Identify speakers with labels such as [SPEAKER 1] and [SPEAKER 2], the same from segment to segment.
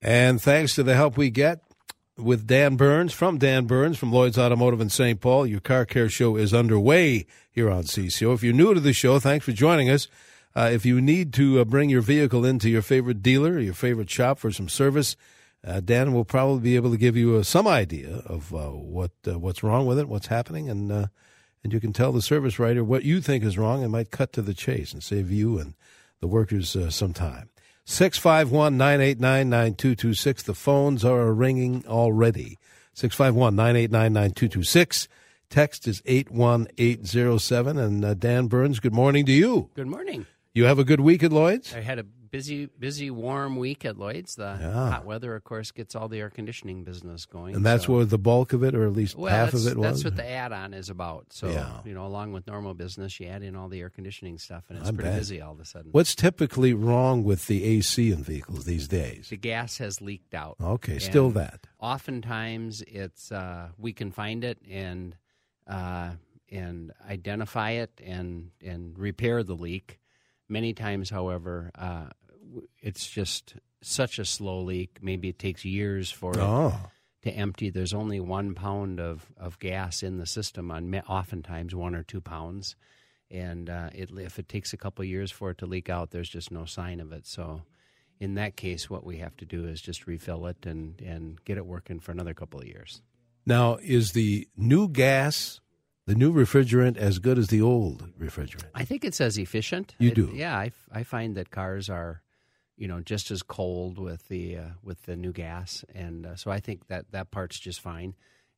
[SPEAKER 1] And thanks to the help we get with Dan Burns from Dan Burns from Lloyd's Automotive in St. Paul, your car care show is underway here on CCO. If you're new to the show, thanks for joining us. Uh, if you need to uh, bring your vehicle into your favorite dealer, your favorite shop for some service, uh, Dan will probably be able to give you uh, some idea of uh, what uh, what's wrong with it, what's happening, and and you can tell the service writer what you think is wrong and might cut to the chase and save you and the workers some time. 651 989 9226. The phones are ringing already. 651 989 9226. Text is 81807. And uh, Dan Burns, good morning to you.
[SPEAKER 2] Good morning.
[SPEAKER 1] You have a good week at Lloyd's?
[SPEAKER 2] I had a busy, busy, warm week at Lloyd's. The yeah. hot weather, of course, gets all the air conditioning business going.
[SPEAKER 1] And that's so. where the bulk of it, or at least
[SPEAKER 2] well,
[SPEAKER 1] half of it was?
[SPEAKER 2] That's what the add-on is about. So, yeah. you know, along with normal business, you add in all the air conditioning stuff, and it's I pretty busy all of a sudden.
[SPEAKER 1] What's typically wrong with the AC in vehicles these days?
[SPEAKER 2] The gas has leaked out.
[SPEAKER 1] Okay, still that.
[SPEAKER 2] Oftentimes, it's uh, we can find it and uh, and identify it and and repair the leak. Many times, however, uh, it's just such a slow leak. Maybe it takes years for oh. it to empty. There's only one pound of, of gas in the system, on oftentimes one or two pounds. And uh, it, if it takes a couple years for it to leak out, there's just no sign of it. So, in that case, what we have to do is just refill it and, and get it working for another couple of years.
[SPEAKER 1] Now, is the new gas the new refrigerant as good as the old refrigerant?
[SPEAKER 2] I think it's as efficient.
[SPEAKER 1] You
[SPEAKER 2] it,
[SPEAKER 1] do?
[SPEAKER 2] Yeah, I, I find that cars are, you know, just as cold with the uh, with the new gas, and uh, so I think that that part's just fine.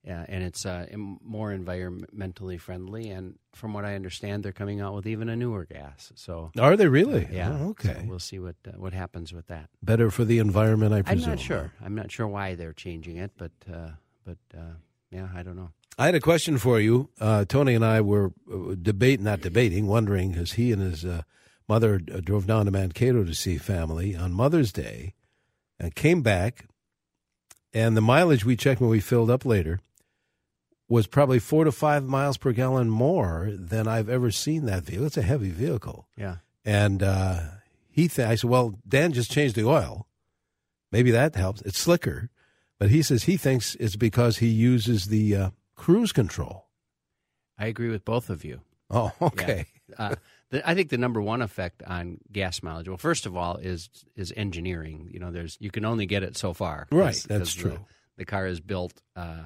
[SPEAKER 2] Uh, and it's uh, more environmentally friendly. And from what I understand, they're coming out with even a newer gas. So
[SPEAKER 1] are they really?
[SPEAKER 2] yeah.
[SPEAKER 1] Oh, okay.
[SPEAKER 2] So we'll see what uh, what happens with that.
[SPEAKER 1] Better for the environment, I presume.
[SPEAKER 2] I'm not sure. I'm not sure why they're changing it, but uh, but yeah, I don't know.
[SPEAKER 1] I had a question for you. Uh, Tony and I were uh, debating, not debating, wondering, because he and his uh, mother uh, drove down to Mankato to see family on Mother's Day and came back. And the mileage we checked when we filled up later was probably four to five miles per gallon more than I've ever seen that vehicle. It's a heavy vehicle.
[SPEAKER 2] Yeah.
[SPEAKER 1] And uh, he, th- I said, well, Dan just changed the oil. Maybe that helps. It's slicker. But he says he thinks it's because he uses the uh, cruise control.
[SPEAKER 2] I agree with both of you.
[SPEAKER 1] Oh, okay.
[SPEAKER 2] Yeah. Uh, the, I think the number one effect on gas mileage, well, first of all, is is engineering. You know, there's you can only get it so far.
[SPEAKER 1] Right, that's true.
[SPEAKER 2] The, the, car is built. Uh,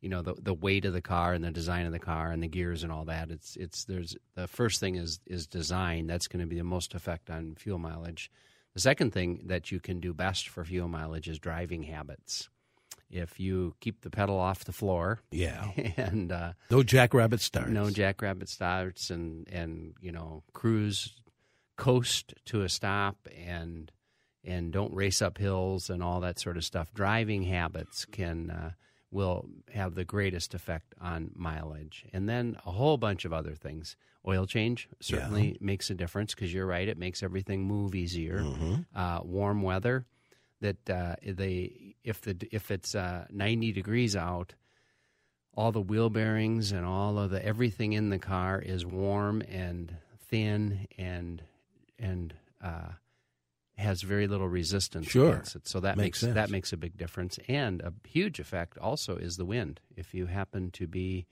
[SPEAKER 2] you know, the the weight of the car and the design of the car and the gears and all that. It's it's there's the first thing is is design. That's going to be the most effect on fuel mileage. The second thing that you can do best for fuel mileage is driving habits if you keep the pedal off the floor.
[SPEAKER 1] Yeah.
[SPEAKER 2] And uh,
[SPEAKER 1] no jackrabbit starts.
[SPEAKER 2] No jackrabbit starts, and and you know cruise, coast to a stop, and and don't race up hills and all that sort of stuff. Driving habits can. Uh, will have the greatest effect on mileage. And then a whole bunch of other things. Oil change certainly yeah. makes a difference because you're right, it makes everything move easier. Mm-hmm. Uh, warm weather, that uh, they if the if it's uh, 90 degrees out, all the wheel bearings and all of the everything in the car is warm and thin and and uh, has very little resistance
[SPEAKER 1] sure.
[SPEAKER 2] against it. So that makes, makes that makes a big difference. And a huge effect also is the wind. If you happen to be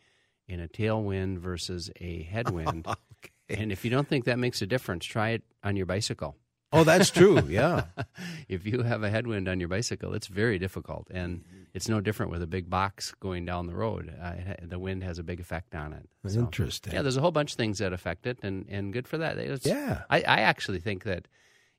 [SPEAKER 2] in a tailwind versus a headwind, okay. and if you don't think that makes a difference, try it on your bicycle.
[SPEAKER 1] Oh, that's true. Yeah.
[SPEAKER 2] if you have a headwind on your bicycle, it's very difficult, and it's no different with a big box going down the road. Uh, the wind has a big effect on it.
[SPEAKER 1] So, Interesting.
[SPEAKER 2] Yeah, there's a whole bunch of things that affect it, and, and good for that. It's,
[SPEAKER 1] yeah.
[SPEAKER 2] I, I actually think that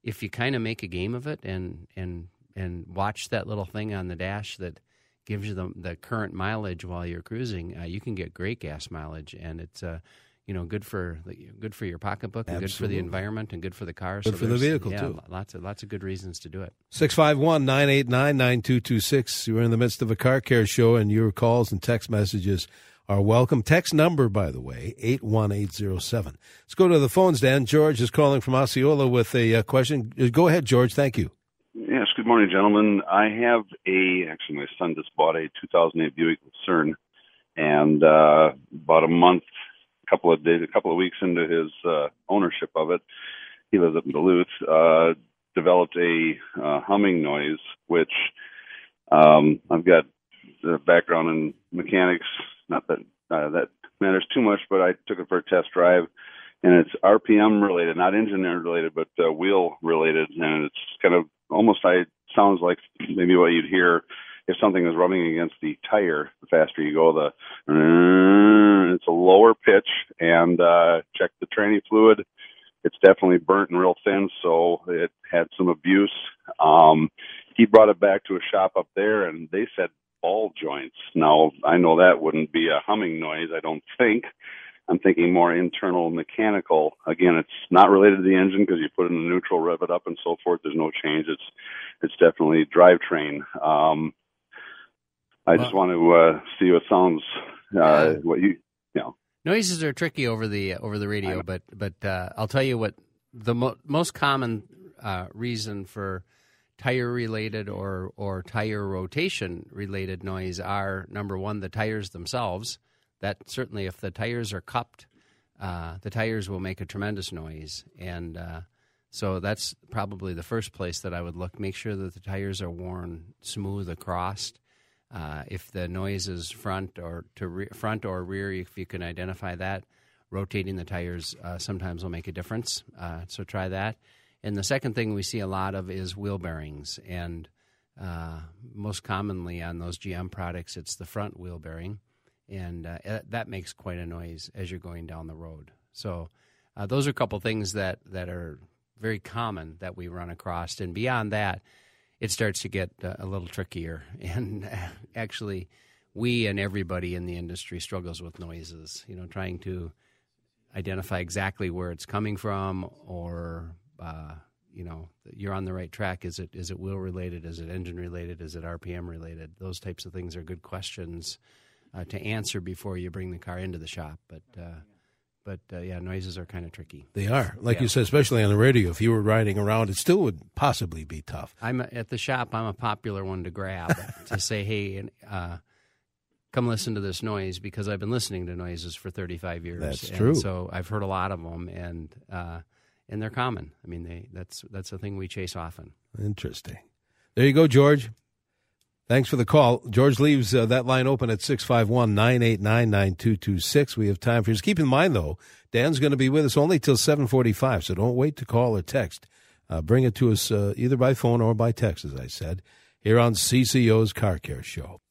[SPEAKER 2] if you kind of make a game of it and and and watch that little thing on the dash that gives you the the current mileage while you're cruising, uh, you can get great gas mileage, and it's uh, you know, good for the, good for your pocketbook and good for the environment and good for the car.
[SPEAKER 1] Good for the vehicle,
[SPEAKER 2] yeah,
[SPEAKER 1] too.
[SPEAKER 2] Lots of lots of good reasons to do it.
[SPEAKER 1] 651 989 9226. We're in the midst of a car care show, and your calls and text messages are welcome. Text number, by the way, 81807. Let's go to the phones, Dan. George is calling from Osceola with a uh, question. Uh, Go ahead, George. Thank you.
[SPEAKER 3] Yes, good morning, gentlemen. I have a actually my son just bought a 2008 Buick Lucerne, and uh, about a month, a couple of days, a couple of weeks into his uh, ownership of it, he lives up in Duluth. Uh, developed a uh, humming noise, which um, I've got the background in mechanics. Not that uh, that matters too much, but I took it for a test drive and it's RPM related, not engine related, but uh, wheel related, and it's kind of almost I sounds like maybe what you'd hear if something is rubbing against the tire. The faster you go, the it's a lower pitch, and uh, check the tranny fluid. It's definitely burnt and real thin, so it had some abuse. Um, he brought it back to a shop up there, and they said ball joints. Now I know that wouldn't be a humming noise. I don't think. I'm thinking more internal mechanical. Again, it's not related to the engine because you put it in the neutral, rev it up, and so forth. There's no change. It's it's definitely drivetrain. Um, I just want to uh, see what sounds uh, what you
[SPEAKER 2] Noises are tricky over the over the radio, but but uh, I'll tell you what the mo- most common uh, reason for tire related or or tire rotation related noise are number one the tires themselves. That certainly, if the tires are cupped, uh, the tires will make a tremendous noise, and uh, so that's probably the first place that I would look. Make sure that the tires are worn smooth across. Uh, if the noise is front or to re- front or rear, if you can identify that, rotating the tires uh, sometimes will make a difference. Uh, so try that. And the second thing we see a lot of is wheel bearings, and uh, most commonly on those GM products, it's the front wheel bearing, and uh, that makes quite a noise as you're going down the road. So uh, those are a couple things that that are very common that we run across, and beyond that it starts to get uh, a little trickier. And uh, actually, we and everybody in the industry struggles with noises. You know, trying to identify exactly where it's coming from, or uh, you know, you're on the right track. Is it is it wheel related? Is it engine related? Is it RPM related? Those types of things are good questions uh, to answer before you bring the car into the shop. But uh, but uh, yeah, noises are kind of tricky.
[SPEAKER 1] They are. Like
[SPEAKER 2] Yeah.
[SPEAKER 1] you said, especially on the radio. If you were riding around, it still would possibly be tough.
[SPEAKER 2] I'm a- at the shop. I'm a popular one to grab to say, "Hey, uh, come listen to this noise," because I've been listening to noises for 35 years.
[SPEAKER 1] That's
[SPEAKER 2] and
[SPEAKER 1] true.
[SPEAKER 2] So I've heard a lot of them, and uh, and they're common. I mean, they that's that's a thing we chase often.
[SPEAKER 1] Interesting. There you go, George. Thanks for the call. George leaves uh, that line open at 651 989 9226. We have time for. Just keep in mind, though, Dan's going to be with us only till 745, so don't wait to call or text. Uh, bring it to us uh, either by phone or by text, as I said, here on CCO's Car Care Show.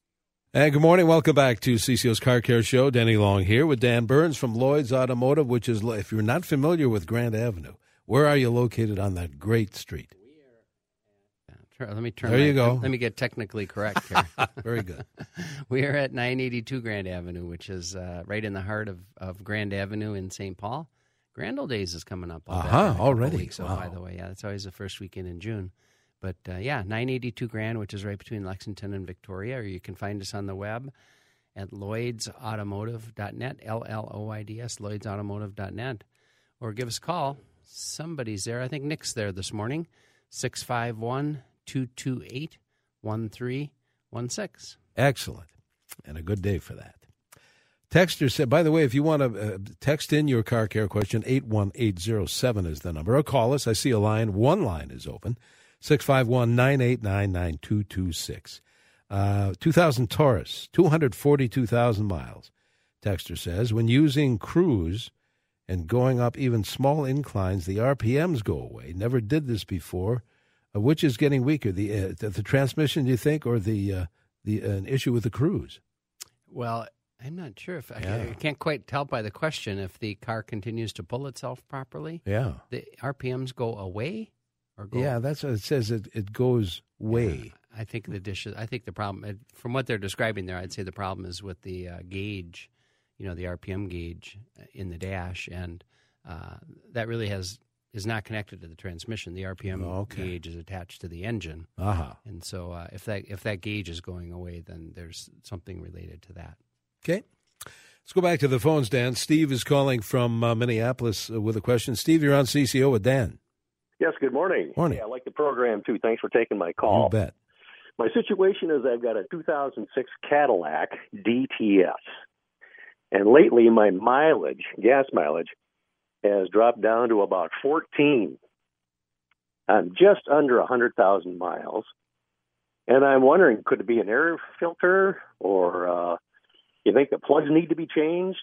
[SPEAKER 1] And good morning. Welcome back to CCO's Car Care Show. Danny Long here with Dan Burns from Lloyd's Automotive, which is, if you're not familiar with Grand Avenue, where are you located on that great street?
[SPEAKER 2] Let me turn.
[SPEAKER 1] There you
[SPEAKER 2] my-
[SPEAKER 1] go.
[SPEAKER 2] Let me get technically correct here.
[SPEAKER 1] Very good.
[SPEAKER 2] we are at 982 Grand Avenue, which is uh, right in the heart of, of Grand Avenue in St. Paul. Grand Old Days is coming up.
[SPEAKER 1] Uh-huh,
[SPEAKER 2] in a couple
[SPEAKER 1] already.
[SPEAKER 2] Weeks, oh, by the way, yeah, that's always the first weekend in June. But uh, yeah, 982 Grand, which is right between Lexington and Victoria, or you can find us on the web at lloydsautomotive.net, L L O I D S, lloydsautomotive.net, or give us a call. Somebody's there. I think Nick's there this morning. 651 228 1316.
[SPEAKER 1] Excellent. And a good day for that. Texter said, by the way, if you want to uh, text in your car care question, 81807 is the number, or call us. I see a line. One line is open 651 989 9226. Uh, 2000 Taurus, 242,000 miles. Texter says, when using cruise and going up even small inclines, the RPMs go away. Never did this before. Uh, which is getting weaker, the uh, the, the transmission, do you think, or the uh, the uh, an issue with the cruise?
[SPEAKER 2] Well, I'm not sure if I,
[SPEAKER 1] Yeah.
[SPEAKER 2] I can't quite tell by the question if the car continues to pull itself properly.
[SPEAKER 1] Yeah,
[SPEAKER 2] The RPMs go away or go
[SPEAKER 1] yeah, that's what it says. It it goes way.
[SPEAKER 2] I think the dishes. I think the problem, from what they're describing there, I'd say the problem is with the uh, gauge you know, the RPM gauge in the dash, and uh, that really has is not connected to the transmission. The RPM
[SPEAKER 1] Oh, okay.
[SPEAKER 2] gauge is attached to the engine,
[SPEAKER 1] Aha.
[SPEAKER 2] and so uh, if that if that gauge is going away, then there's something related to that.
[SPEAKER 1] Okay. Let's go back to the phones, Dan. Steve is calling from uh, Minneapolis uh, with a question. Steve, you're on CCO with Dan.
[SPEAKER 4] Yes, good morning.
[SPEAKER 1] Morning.
[SPEAKER 4] Hey, I like the program too. Thanks for taking my call.
[SPEAKER 1] You
[SPEAKER 4] call.
[SPEAKER 1] bet.
[SPEAKER 4] My situation is I've got a 2006 Cadillac DTS. And lately my mileage, gas mileage, has dropped down to about 14. I'm just under 100,000 miles. And I'm wondering, could it be an air filter or uh, you think the plugs need to be changed?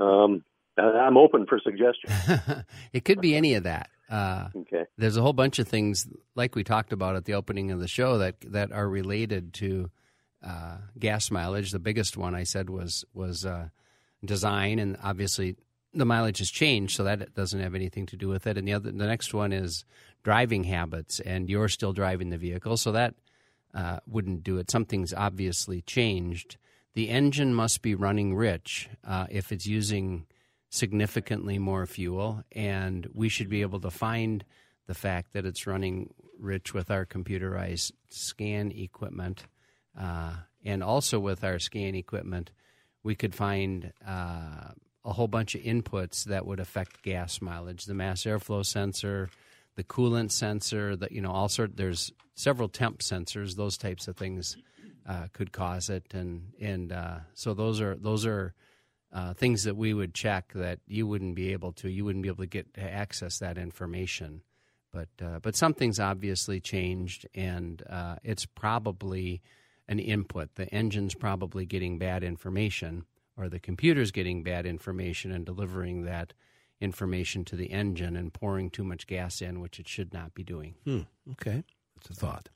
[SPEAKER 4] Um, I'm open for suggestions.
[SPEAKER 2] it could be any of that. Uh,
[SPEAKER 4] Okay.
[SPEAKER 2] there's a whole bunch of things like we talked about at the opening of the show that that are related to uh, gas mileage. The biggest one I said was was uh, design, and obviously the mileage has changed, so that doesn't have anything to do with it. And the other, the next one is driving habits, and you're still driving the vehicle, so that uh, wouldn't do it. Something's obviously changed. The engine must be running rich uh, if it's using significantly more fuel, and we should be able to find the fact that it's running rich with our computerized scan equipment, uh, and also with our scan equipment, we could find uh, a whole bunch of inputs that would affect gas mileage. The mass airflow sensor, the coolant sensor, that you know, all sort. There's several temp sensors. Those types of things uh, could cause it, and and uh, so those are those are uh, things that we would check that you wouldn't be able to. You wouldn't be able to get to access that information. But uh, but something's obviously changed, and uh, it's probably an input. The engine's probably getting bad information, or the computer's getting bad information and delivering that information to the engine and pouring too much gas in, which it should not be doing.
[SPEAKER 1] Hmm. Okay. That's a thought.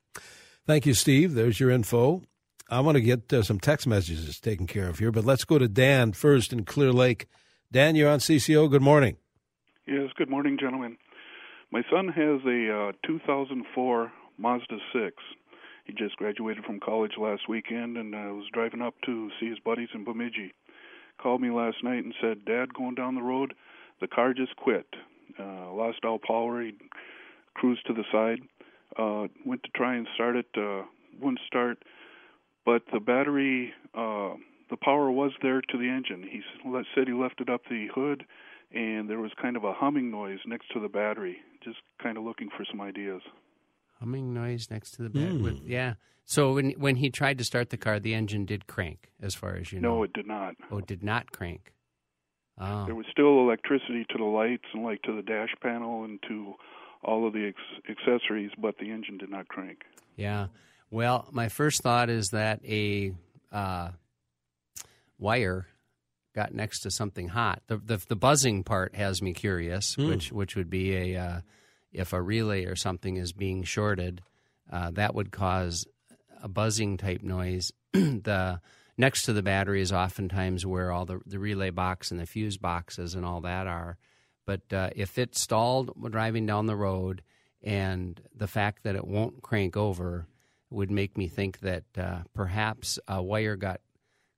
[SPEAKER 1] Thank you, Steve. There's your info. I want to get uh, some text messages taken care of here, but let's go to Dan first in Clear Lake. Dan, you're on CCO. Good morning.
[SPEAKER 5] Yes, good morning, gentlemen. My son has a uh, 2004 Mazda 6. He just graduated from college last weekend and uh, was driving up to see his buddies in Bemidji. Called me last night and said, Dad, going down the road, the car just quit. Uh, lost all power. He cruised to the side. Uh, went to try and start it. Uh, wouldn't start. But the battery, uh, the power was there to the engine. He said he lifted up the hood and there was kind of a humming noise next to the battery. Just kind of looking for some ideas.
[SPEAKER 2] Humming noise next to the bed.
[SPEAKER 1] Hmm.
[SPEAKER 2] With, yeah. So when when he tried to start the car, the engine did crank, as far as you know.
[SPEAKER 5] No, it did not.
[SPEAKER 2] Oh, it did not crank. Oh.
[SPEAKER 5] There was still electricity to the lights and like to the dash panel and to all of the ex- accessories, but the engine did not crank.
[SPEAKER 2] Yeah. Well, my first thought is that a uh, wire got next to something hot. The, the the buzzing part has me curious, which which would be a uh, if a relay or something is being shorted, uh, that would cause a buzzing type noise. the next to the battery is oftentimes where all the the relay box and the fuse boxes and all that are. But uh, if it stalled driving down the road, and the fact that it won't crank over would make me think that uh, perhaps a wire got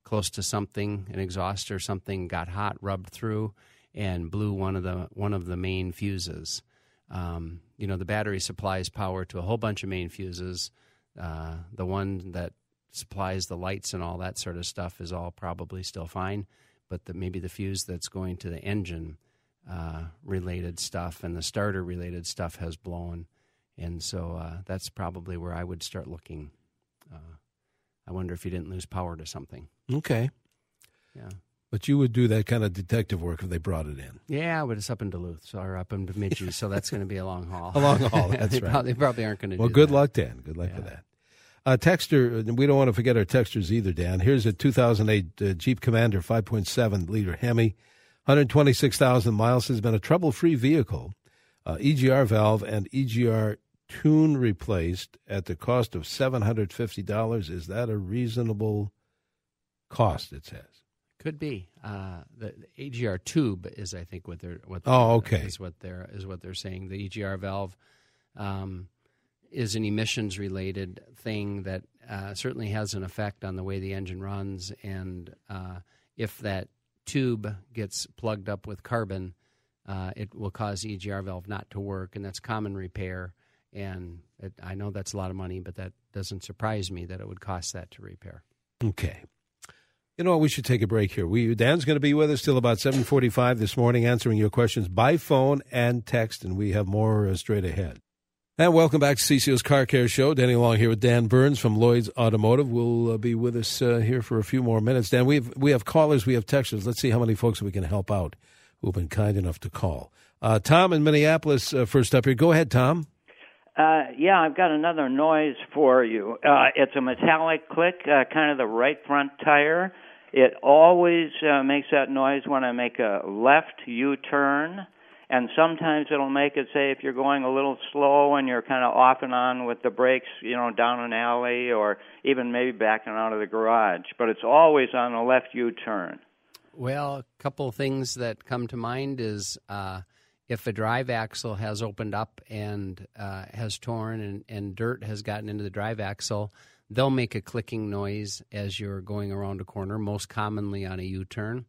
[SPEAKER 2] close to something, an exhaust or something got hot, rubbed through, and blew one of the one of the main fuses. Um, you know, the battery supplies power to a whole bunch of main fuses. Uh, the one that supplies the lights and all that sort of stuff is all probably still fine, but the, maybe the fuse that's going to the engine uh, related stuff and the starter related stuff has blown, and so uh, that's probably where I would start looking. Uh, I wonder if you didn't lose power to something.
[SPEAKER 1] Okay.
[SPEAKER 2] Yeah.
[SPEAKER 1] But you would do that kind of detective work if they brought it in.
[SPEAKER 2] Yeah, but it's up in Duluth, so or up in Bemidji, so that's going to be a long haul.
[SPEAKER 1] A long haul, that's
[SPEAKER 2] they
[SPEAKER 1] right.
[SPEAKER 2] Probably, they probably aren't going to.
[SPEAKER 1] Well, good
[SPEAKER 2] that.
[SPEAKER 1] luck, Dan. Good luck with that. Uh, texter, we don't want to forget our texters either, Dan. Here's a 2008 uh, Jeep Commander 5.7 liter Hemi, 126,000 miles. Has been a trouble-free vehicle. Uh, EGR valve and EGR tune replaced at the cost of $750. Is that a reasonable cost? It says.
[SPEAKER 2] Could be uh, the, the EGR tube is, I think, what they're what.
[SPEAKER 1] Oh,
[SPEAKER 2] they're-
[SPEAKER 1] okay.
[SPEAKER 2] Is what they're is what they're saying. The EGR valve um, is an emissions related thing that uh, certainly has an effect on the way the engine runs, and uh, if that tube gets plugged up with carbon, uh, it will cause the EGR valve not to work, and that's common repair. And it, I know that's a lot of money, but that doesn't surprise me that it would cost that to repair.
[SPEAKER 1] Okay. You know what? We should take a break here. We Dan's going to be with us till about seven forty-five this morning, answering your questions by phone and text, and we have more uh, straight ahead. And welcome back to CCO's Car Care Show. Danny Long here with Dan Burns from Lloyd's Automotive. We'll uh, be with us uh, here for a few more minutes. Dan, we have we have callers, we have texters. Let's see how many folks we can help out who've been kind enough to call. Uh, Tom in Minneapolis, uh, first up here. Go ahead, Tom.
[SPEAKER 6] Uh, yeah, I've got another noise for you. Uh, it's a metallic click, uh, kind of the right front tire. It always uh, makes that noise when I make a left U turn, and sometimes it'll make it say if you're going a little slow and you're kind of off and on with the brakes, you know, down an alley or even maybe backing out of the garage. But it's always on a left U turn.
[SPEAKER 2] Well, a couple things that come to mind is uh, if a drive axle has opened up and uh, has torn and, and dirt has gotten into the drive axle, they'll make a clicking noise as you're going around a corner, most commonly on a U turn.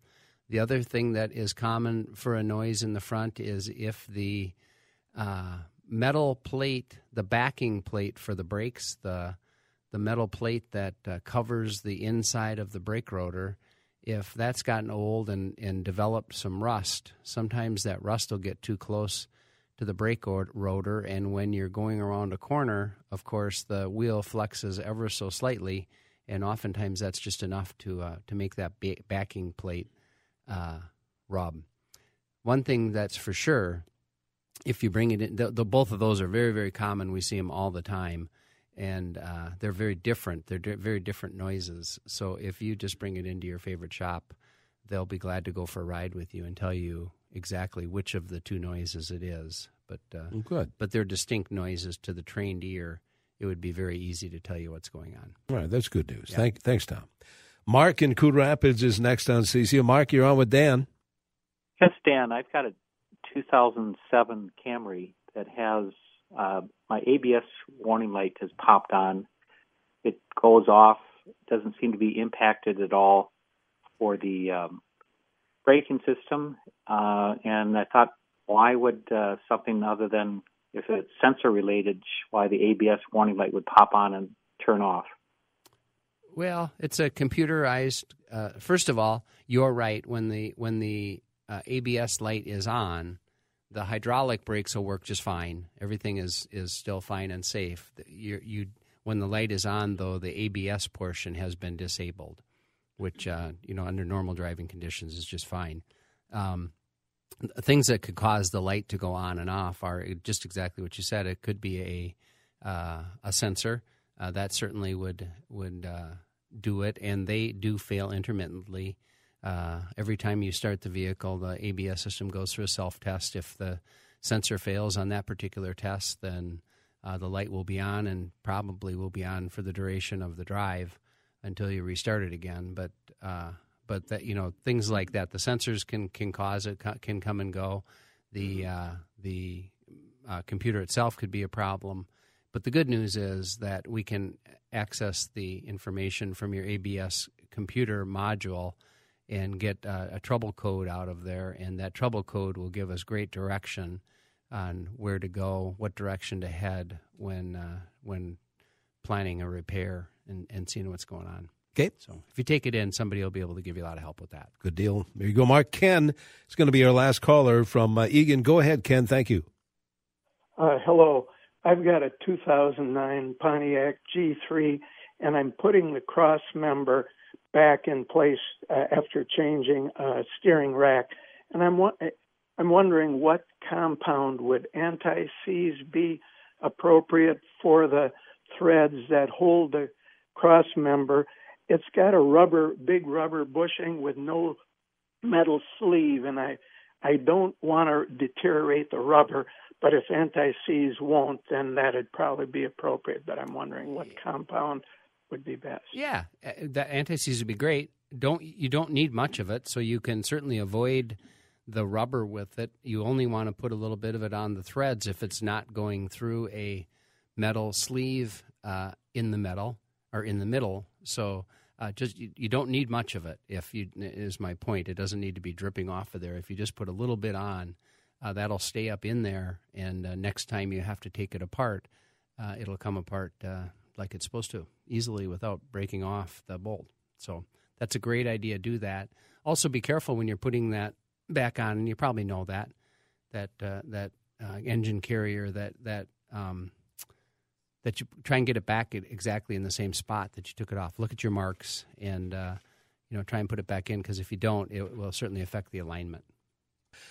[SPEAKER 2] The other thing that is common for a noise in the front is if the uh, metal plate, the backing plate for the brakes, the the metal plate that uh, covers the inside of the brake rotor, if that's gotten old and, and developed some rust, sometimes that rust will get too close to the brake rotor. And when you're going around a corner, of course, the wheel flexes ever so slightly. And oftentimes that's just enough to, uh, to make that ba- backing plate uh, rub. One thing that's for sure, if you bring it in, the, the, both of those are very, very common. We see them all the time and uh, they're very different. They're very different noises. So if you just bring it into your favorite shop, they'll be glad to go for a ride with you and tell you exactly which of the two noises it is. But uh,
[SPEAKER 1] good.
[SPEAKER 2] But they're distinct noises to the trained ear. It would be very easy to tell you what's going on.
[SPEAKER 1] All right, that's good news. Yeah. Thank, thanks, Tom. Mark in Coon Rapids is next on CCO. Mark, you're on with Dan.
[SPEAKER 7] Yes, Dan. I've got a 2007 Camry that has uh, my ABS warning light has popped on. It goes off. Doesn't seem to be impacted at all for the um, braking system. Uh, and I thought, why would uh, something other than if it's sensor related, why the ABS warning light would pop on and turn off?
[SPEAKER 2] Well, it's a computerized. Uh, first of all, you're right. When the when the uh, ABS light is on, the hydraulic brakes will work just fine. Everything is is still fine and safe. You, you when the light is on, though, the ABS portion has been disabled, which uh, you know under normal driving conditions is just fine. Um, things that could cause the light to go on and off are just exactly what you said. It could be a uh, a sensor uh, that certainly would would uh, do it, and they do fail intermittently. Uh, every time you start the vehicle, the ABS system goes through a self test. If the sensor fails on that particular test, then uh, the light will be on and probably will be on for the duration of the drive until you restart it again. But uh, but that you know things like that, the sensors can can cause it can come and go. The uh, the uh, computer itself could be a problem. But the good news is that we can access the information from your ABS computer module and get uh, a trouble code out of there, and that trouble code will give us great direction on where to go, what direction to head when uh, when planning a repair and, and seeing what's going on.
[SPEAKER 1] Okay.
[SPEAKER 2] So if you take it in, somebody will be able to give you a lot of help with that.
[SPEAKER 1] Good deal. There you go, Mark. Ken is going to be our last caller from uh, Eagan. Go ahead, Ken. Thank you.
[SPEAKER 8] Uh, hello. I've got a 2009 Pontiac G3, and I'm putting the cross member back in place uh, after changing a steering rack. And I'm I'm wondering what compound would anti-seize be appropriate for the threads that hold the cross member. It's got a rubber, big rubber bushing with no metal sleeve, and I I don't want to deteriorate the rubber. But if anti-seize won't, then that'd probably be appropriate. But I'm wondering what compound would be best.
[SPEAKER 2] Yeah, uh, the anti-seize would be great. Don't you don't need much of it, so you can certainly avoid the rubber with it. You only want to put a little bit of it on the threads if it's not going through a metal sleeve uh, in the metal or in the middle. So Uh, just you, you, don't need much of it. If you is my point, it doesn't need to be dripping off of there. If you just put a little bit on, uh, that'll stay up in there, and uh, next time you have to take it apart, uh, it'll come apart uh, like it's supposed to, easily without breaking off the bolt. So that's a great idea. Do that. Also, be careful when you're putting that back on, and you probably know that that uh, that engine carrier that that um, that you try and get it back exactly in the same spot that you took it off. Look at your marks and uh, you know try and put it back in because if you don't, it will certainly affect the alignment.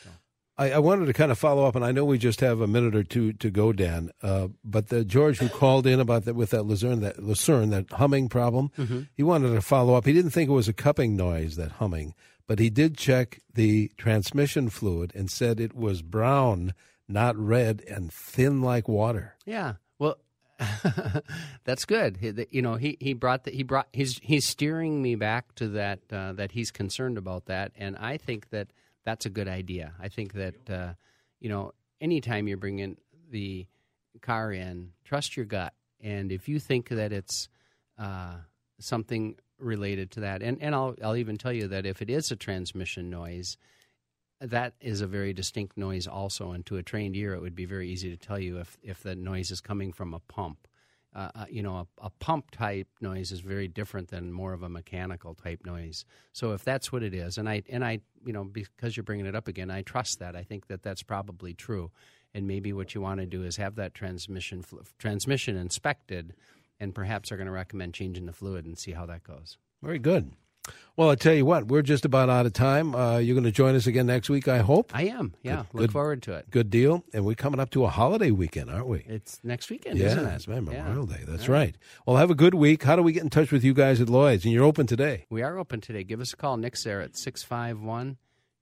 [SPEAKER 2] So.
[SPEAKER 1] I, I, wanted to kind of follow up, and I know we just have a minute or two to go, Dan. Uh, but the George who called in about that with that Lucerne, that Lucerne, that humming problem, mm-hmm. he wanted to follow up. He didn't think it was a cupping noise, that humming, but he did check the transmission fluid and said it was brown, not red, and thin like water.
[SPEAKER 2] Yeah. That's good. you know, he, he brought the, he brought he's he's steering me back to that uh, that he's concerned about that, and I think that that's a good idea. I think that uh, you know, anytime you're bringing the car in, trust your gut, and if you think that it's uh, something related to that, and and I'll I'll even tell you that if it is a transmission noise that is a very distinct noise also and to a trained ear it would be very easy to tell you if, if the noise is coming from a pump. Uh, uh, you know a, a, pump type noise is very different than more of a mechanical type noise. So if that's what it is and i and i you know because you're bringing it up again i trust that. I think that that's probably true. And maybe what you want to do is have that transmission transmission inspected and perhaps are going to recommend changing the fluid and see how that goes.
[SPEAKER 1] Very good well, I tell you what, we're just about out of time. Uh, you're going to join us again next week, I hope.
[SPEAKER 2] I am. Yeah, good, look good, forward to it.
[SPEAKER 1] Good deal. And we're coming up to a holiday weekend, aren't we?
[SPEAKER 2] It's next weekend,
[SPEAKER 1] yeah,
[SPEAKER 2] isn't it?
[SPEAKER 1] it's Memorial Day. That's right. right. Well, have a good week. How do we get in touch with you guys at Lloyd's? And you're open today.
[SPEAKER 2] We are open today. Give us a call. Nick's there at 651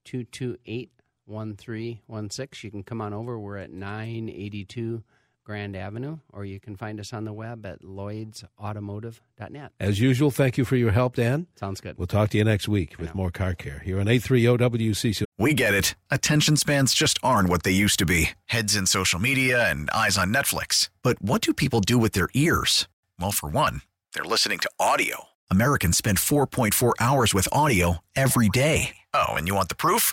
[SPEAKER 2] 228 1316. You can come on over. We're at 982 Grand Avenue, or you can find us on the web at lloydsautomotive.net.
[SPEAKER 1] As usual, thank you for your help, Dan.
[SPEAKER 2] Sounds good.
[SPEAKER 1] We'll talk to you next week with more car care here on 830 WCC.
[SPEAKER 9] We get it. Attention spans just aren't what they used to be heads in social media and eyes on Netflix. But what do people do with their ears? Well, for one, they're listening to audio. Americans spend 4.4 hours with audio every day. Oh, and you want the proof?